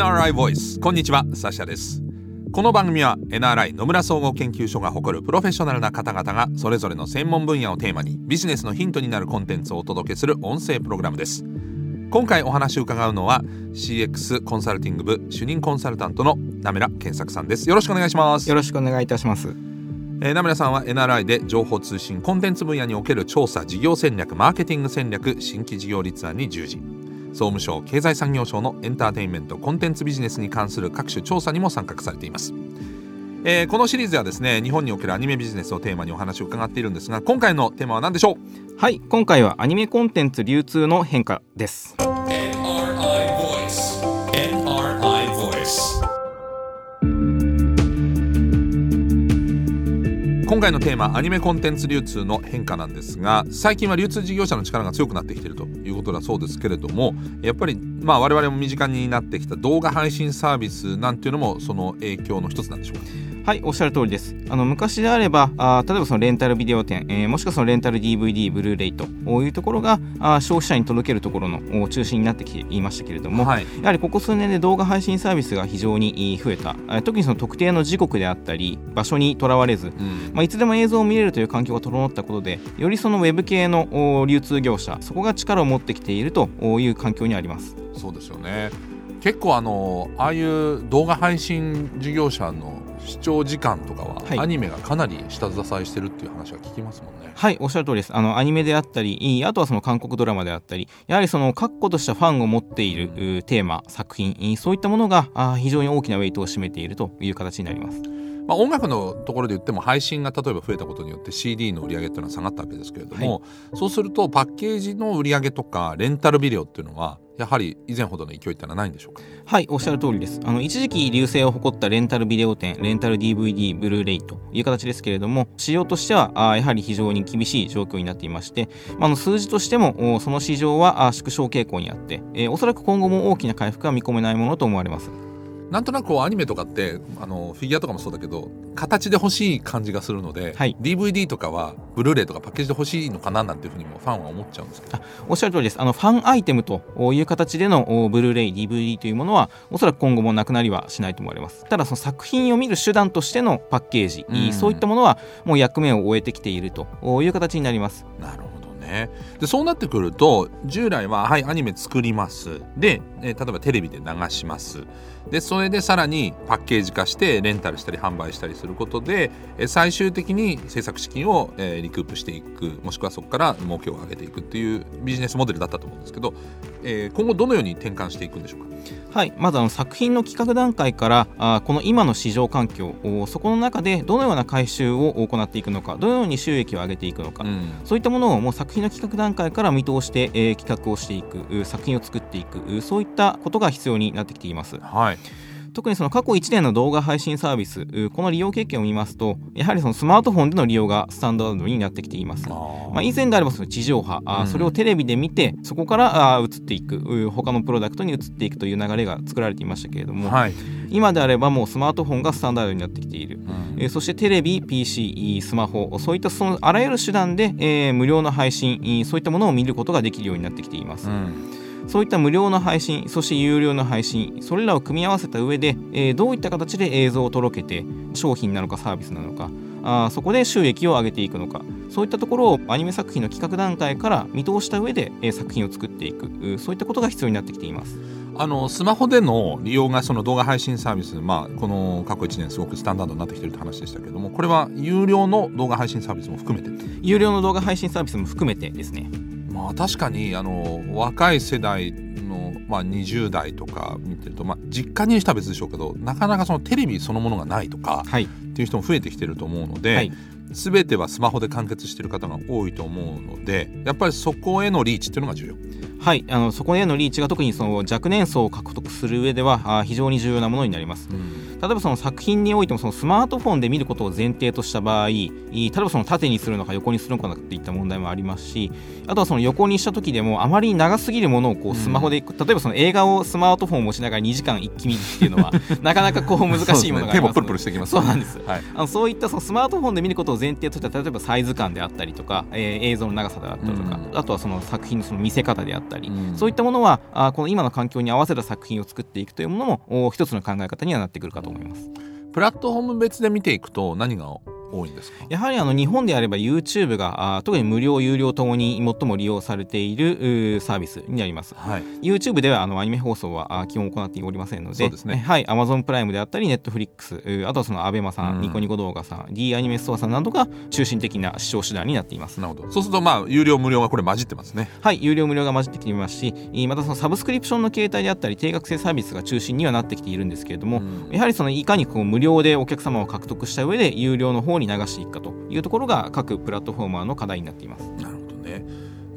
NRI ボイス。こんにちはサシャです。この番組は NRI 野村総合研究所が誇るプロフェッショナルな方々がそれぞれの専門分野をテーマにビジネスのヒントになるコンテンツをお届けする音声プログラムです。今回お話を伺うのは CX コンサルティング部主任コンサルタントの名村健作さんです。よろしくお願いします。よろしくお願いいたします。えー、名村さんは NRI で情報通信コンテンツ分野における調査事業戦略マーケティング戦略新規事業立案に従事総務省経済産業省のエンターテインメントコンテンツビジネスに関する各種調査にも参画されています、えー、このシリーズはですね日本におけるアニメビジネスをテーマにお話を伺っているんですが今回のテーマは何でしょう？はい今回はアニメコンテンツ流通の変化です。今回のテーマアニメコンテンツ流通の変化なんですが最近は流通事業者の力が強くなってきているということだそうですけれどもやっぱりまあ我々も身近になってきた動画配信サービスなんていうのもその影響の一つなんでしょうか？はいおっしゃる通りです。あの昔であればあ例えばそのレンタルビデオ店、えー、もしくはそのレンタル DVD ブルーレイというところがあ消費者に届けるところの中心になってきていましたけれども、はい、やはりここ数年で動画配信サービスが非常に増えた。特にその特定の時刻であったり場所にとらわれず、うん、まあ、いつでも映像を見れるという環境が整ったことでよりそのウェブ系の流通業者そこが力を持ってきているという環境にあります。そうですよね。結構あのああいう動画配信事業者の視聴時間とかは、はい、アニメがかなり下支えしてるっていう話は聞きますもんね。はいおっしゃる通りです。あのアニメであったりあとはその韓国ドラマであったりやはりその確固としたファンを持っている、うん、テーマ作品そういったものがあ非常に大きなウェイトを占めているという形になりますまあ、音楽のところで言っても配信が例えば増えたことによって CD の売り上げっていうのは下がったわけですけれども、はい、そうするとパッケージの売り上げとかレンタルビデオっていうのはやはり以前ほどの勢いってのはないんでしょうか？はいおっしゃる通りです。あの一時期流星を誇ったレンタルビデオ店レンタル DVD ブルーレイという形ですけれども市場としてはあやはり非常に厳しい状況になっていまして、まあ、の数字としてもその市場は縮小傾向にあって、えー、おそらく今後も大きな回復は見込めないものと思われますなんとなくこうアニメとかってあのフィギュアとかもそうだけど形で欲しい感じがするので、はい、DVD とかはブルーレイとかパッケージで欲しいのかななんていうふうにもファンは思っちゃうんですけど。おっしゃる通りです。あのファンアイテムという形でのブルーレイ DVD というものはおそらく今後もなくなりはしないと思われます。ただその作品を見る手段としてのパッケージ、うん、そういったものはもう役目を終えてきているという形になります。なるほどね。でそうなってくると従来ははいアニメ作ります。で、えー、例えばテレビで流します。でそれでさらにパッケージ化してレンタルしたり販売したりすることで、えー、最終的に制作資金を、えー、リクープしていく。もしくはそこから儲けを上げていくっていうビジネスモデルだったと思うんですけど、えー、今後どのように転換していくんでしょうか？はい。まずあの作品の企画段階からあこの今の市場環境そこの中でどのような回収を行っていくのかどのように収益を上げていくのか、うん、そういったものをもう作品の企画段階から見通して、えー、企画をしていく作品を作っていくそういったことが必要になってきています。はい特にその過去1年の動画配信サービスこの利用経験を見ますとやはりそのスマートフォンでの利用がスタンダードになってきています。まあ、以前であればその地上波、うん、それをテレビで見てそこからあ移っていく他のプロダクトに移っていくという流れが作られていましたけれども、はい、今であればもうスマートフォンがスタンダードになってきている、うん、えー、そしてテレビ PC スマホそういったそのあらゆる手段で、えー、無料の配信そういったものを見ることができるようになってきています。うんそういった無料の配信そして有料の配信それらを組み合わせた上で、えー、どういった形で映像を届けて商品なのかサービスなのかあそこで収益を上げていくのかそういったところをアニメ作品の企画段階から見通した上で、えー、作品を作っていくそういったことが必要になってきています。あのスマホでの利用がその動画配信サービス、まあ、この過去1年すごくスタンダードになってきてるって話でしたけどもこれは有料の動画配信サービスも含めて？有料の動画配信サービスも含めてですねまあ確かにあの若い世代の、まあ、20代とか見てると、まあ、実家にしたら別でしょうけどなかなかそのテレビそのものがないとか、はい、っていう人も増えてきてると思うので、はい、全てはスマホで完結してる方が多いと思うのでやっぱりそこへのリーチっていうのが重要。はいあのそこへのリーチが特にその若年層を獲得する上ではあ非常に重要なものになります。うん例えばその作品においてもそのスマートフォンで見ることを前提とした場合例えばその縦にするのか横にするのかっていった問題もありますしあとはその横にした時でもあまり長すぎるものをこうスマホで、うん、例えばその映画をスマートフォンを持ちながら2時間一気見るっていうのは なかなかこう難しいものがあります、ね、手もプルプルしてきますそうなんです、はい、あのそういったそのスマートフォンで見ることを前提とした例えばサイズ感であったりとか、えー、映像の長さであったりとか、うん、あとはその作品のその見せ方であったり、うん、そういったものはあこの今の環境に合わせた作品を作っていくというものも一つの考え方にはなってくるかと思います。プラットフォーム別で見ていくと何が多いんですか？やはりあの日本であれば YouTube があ特に無料有料ともに最も利用されているサービスになります、はい、YouTube ではあのアニメ放送は基本行っておりませんのでそうですね。はい。Amazon プライムであったり Netflix あとはその ABEMA さん、うん、ニコニコ動画さん D アニメストアさんなどが中心的な視聴手段になっています。なるほど。そうするとまあ有料無料がこれ混じってますね。はい。有料無料が混じってきていますしまたそのサブスクリプションの形態であったり定額制サービスが中心にはなってきているんですけれども、うん、やはりそのいかにこう無料でお客様を獲得した上で有料の方に流していくかというところが各プラットフォーマーの課題になっています。なるほどね。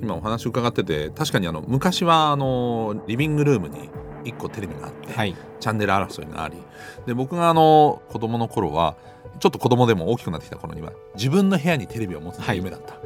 今お話伺ってて確かにあの昔はあのリビングルームに1個テレビがあって、はい、チャンネル争いがあり。で僕があの子供の頃はちょっと子供でも大きくなってきた頃には自分の部屋にテレビを持つのが夢だった、は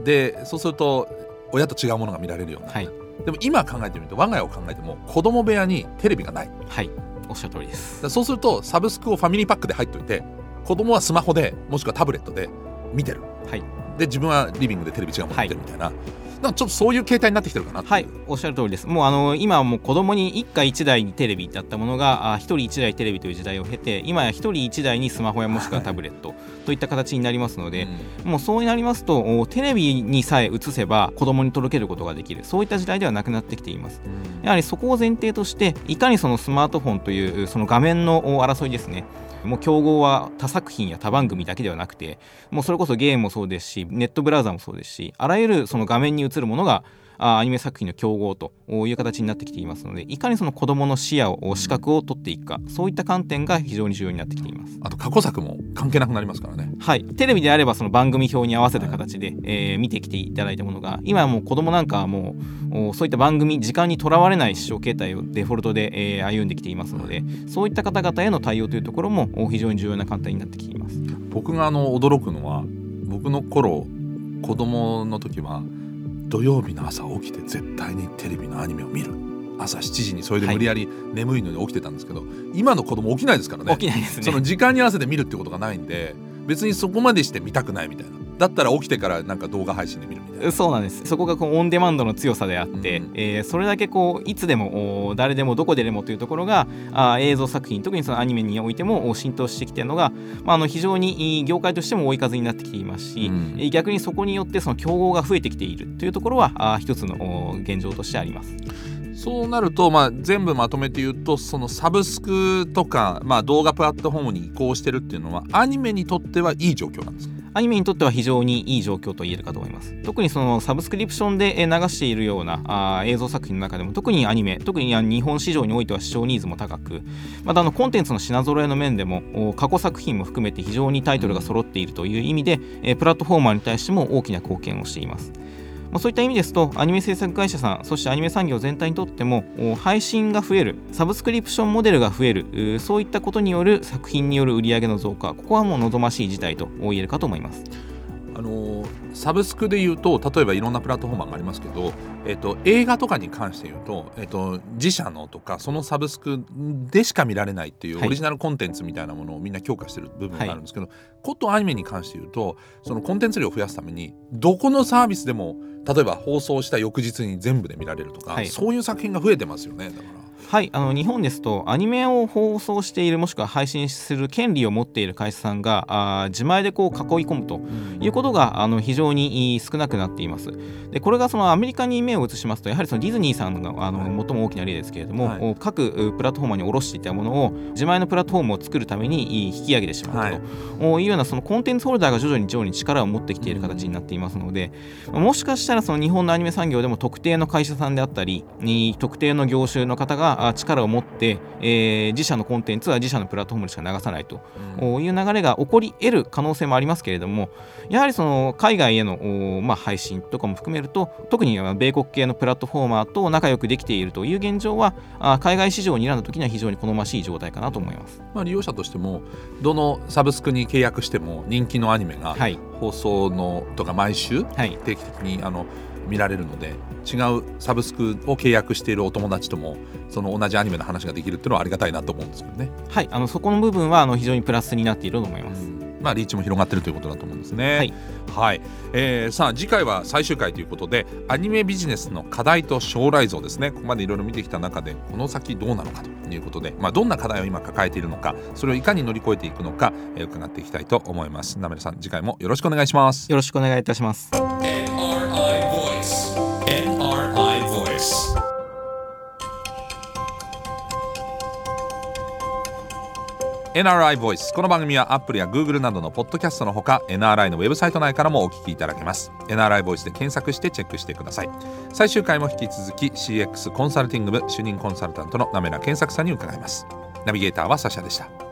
い、でそうすると親と違うものが見られるようになった、はい、でも今考えてみると我が家を考えても子供部屋にテレビがない。はい。おっしゃる通りです。そうするとサブスクをファミリーパックで入っておいて子供はスマホでもしくはタブレットで見てる、はい、で自分はリビングでテレビ違うもの見てるみたいな、はい。なんかちょっとそういう形態になってきてるかなはい。おっしゃる通りです。もうあの今はもう子供に一家一台にテレビだったものが一人一台テレビという時代を経て今や一人一台にスマホやもしくはタブレットといった形になりますので、うん、もうそうなりますとテレビにさえ映せば子供に届けることができる。そういった時代ではなくなってきています、うん、やはりそこを前提としていかにそのスマートフォンというその画面の争いですねもう競合は他作品や他番組だけではなくてもうそれこそゲームもそうですしネットブラウザもそうですしあらゆるその画面に映るものがアニメ作品の競合という形になってきていますのでいかにその子どもの視野を視覚を取っていくかそういった観点が非常に重要になってきています。あと過去作も関係なくなりますからね。はい。テレビであればその番組表に合わせた形で、はい、えー、見てきていただいたものが今はもう子どもなんかはもうそういった番組時間にとらわれない視聴形態をデフォルトで、えー、歩んできていますのでそういった方々への対応というところも非常に重要な観点になってきています。僕があの驚くのは僕の頃子供の時は土曜日の朝起きて絶対にテレビのアニメを見る。朝7時にそれで無理やり眠いのに起きてたんですけど、はい、今の子供起きないですからね。起きないですね。その時間に合わせて見るってことがないんで別にそこまでして見たくないみたいなだったら起きてからなんか動画配信で見るみたいな。そうなんです。そこがこうオンデマンドの強さであって、うん、えー、それだけこういつでも誰でもどこででもというところがあ映像作品特にそのアニメにおいても浸透してきているのが、まあ、あの非常に業界としても追い風になってきていますし、うん、逆にそこによってその競合が増えてきているというところはあ一つの現状としてあります。そうなると、まあ、全部まとめて言うとそのサブスクとか、まあ、動画プラットフォームに移行してるっていうのはアニメにとってはいい状況なんですか？アニメにとっては非常にいい状況と言えるかと思います。特にそのサブスクリプションで流しているようなあ映像作品の中でも特にアニメ、特に日本市場においては視聴ニーズも高く、またあのコンテンツの品揃えの面でも過去作品も含めて非常にタイトルが揃っているという意味で、プラットフォーマーに対しても大きな貢献をしています。まあ、そういった意味ですとアニメ制作会社さんそしてアニメ産業全体にとっても配信が増えるサブスクリプションモデルが増えるそういったことによる作品による売り上げの増加ここはもう望ましい事態と言えるかと思います。あのサブスクで言うと例えばいろんなプラットフォーマーがありますけど、えっと、映画とかに関して言うと、えっと、自社のとかそのサブスクでしか見られないっていうオリジナルコンテンツみたいなものをみんな強化してる部分があるんですけど、はい、ことアニメに関して言うとそのコンテンツ量を増やすためにどこのサービスでも例えば放送した翌日に全部で見られるとか、はい、そういう作品が増えてますよねだから。はいあの日本ですとアニメを放送しているもしくは配信する権利を持っている会社さんがあ自前でこう囲い込むということがあの非常に少なくなっています。でこれがそのアメリカに目を移しますとやはりそのディズニーさんがあの最も大きな例ですけれども、はい、各プラットフォーマーに卸していたものを自前のプラットフォームを作るために引き上げてしまうと、はい、いうようなそのコンテンツホルダーが徐々に徐々に力を持ってきている形になっていますのでもしかしたらその日本のアニメ産業でも特定の会社さんであったり特定の業種の方がな力を持って、えー、自社のコンテンツは自社のプラットフォームでしか流さないと。いう流れが起こり得る可能性もありますけれどもやはりその海外への、まあ、配信とかも含めると特に米国系のプラットフォーマーと仲良くできているという現状は海外市場を睨んだ時には非常に好ましい状態かなと思います、まあ、利用者としてもどのサブスクに契約しても人気のアニメが放送のとか毎週定期的にあの見られるので違うサブスクを契約しているお友達ともその同じアニメの話ができるっていうのはありがたいなと思うんですけどね。はいあのそこの部分はあの非常にプラスになっていると思います。うんまあ、リーチも広がってるということだと思うんですね。はい、はい、えー、さあ次回は最終回ということでアニメビジネスの課題と将来像ですねここまでいろいろ見てきた中でこの先どうなのかということで、まあ、どんな課題を今抱えているのかそれをいかに乗り越えていくのか、えー、伺っていきたいと思います。なめるさん次回もよろしくお願いします。よろしくお願いいたします。NRI Voice. この番組は Apple や Google などのポッドキャストのほか NRI のウェブサイト内からもお聞きいただけます。NRI Voice で検索してチェックしてください。最終回も引き続き CX コンサルティング部主任コンサルタントのなめら検索さんに伺います。ナビゲーターはサシャでした。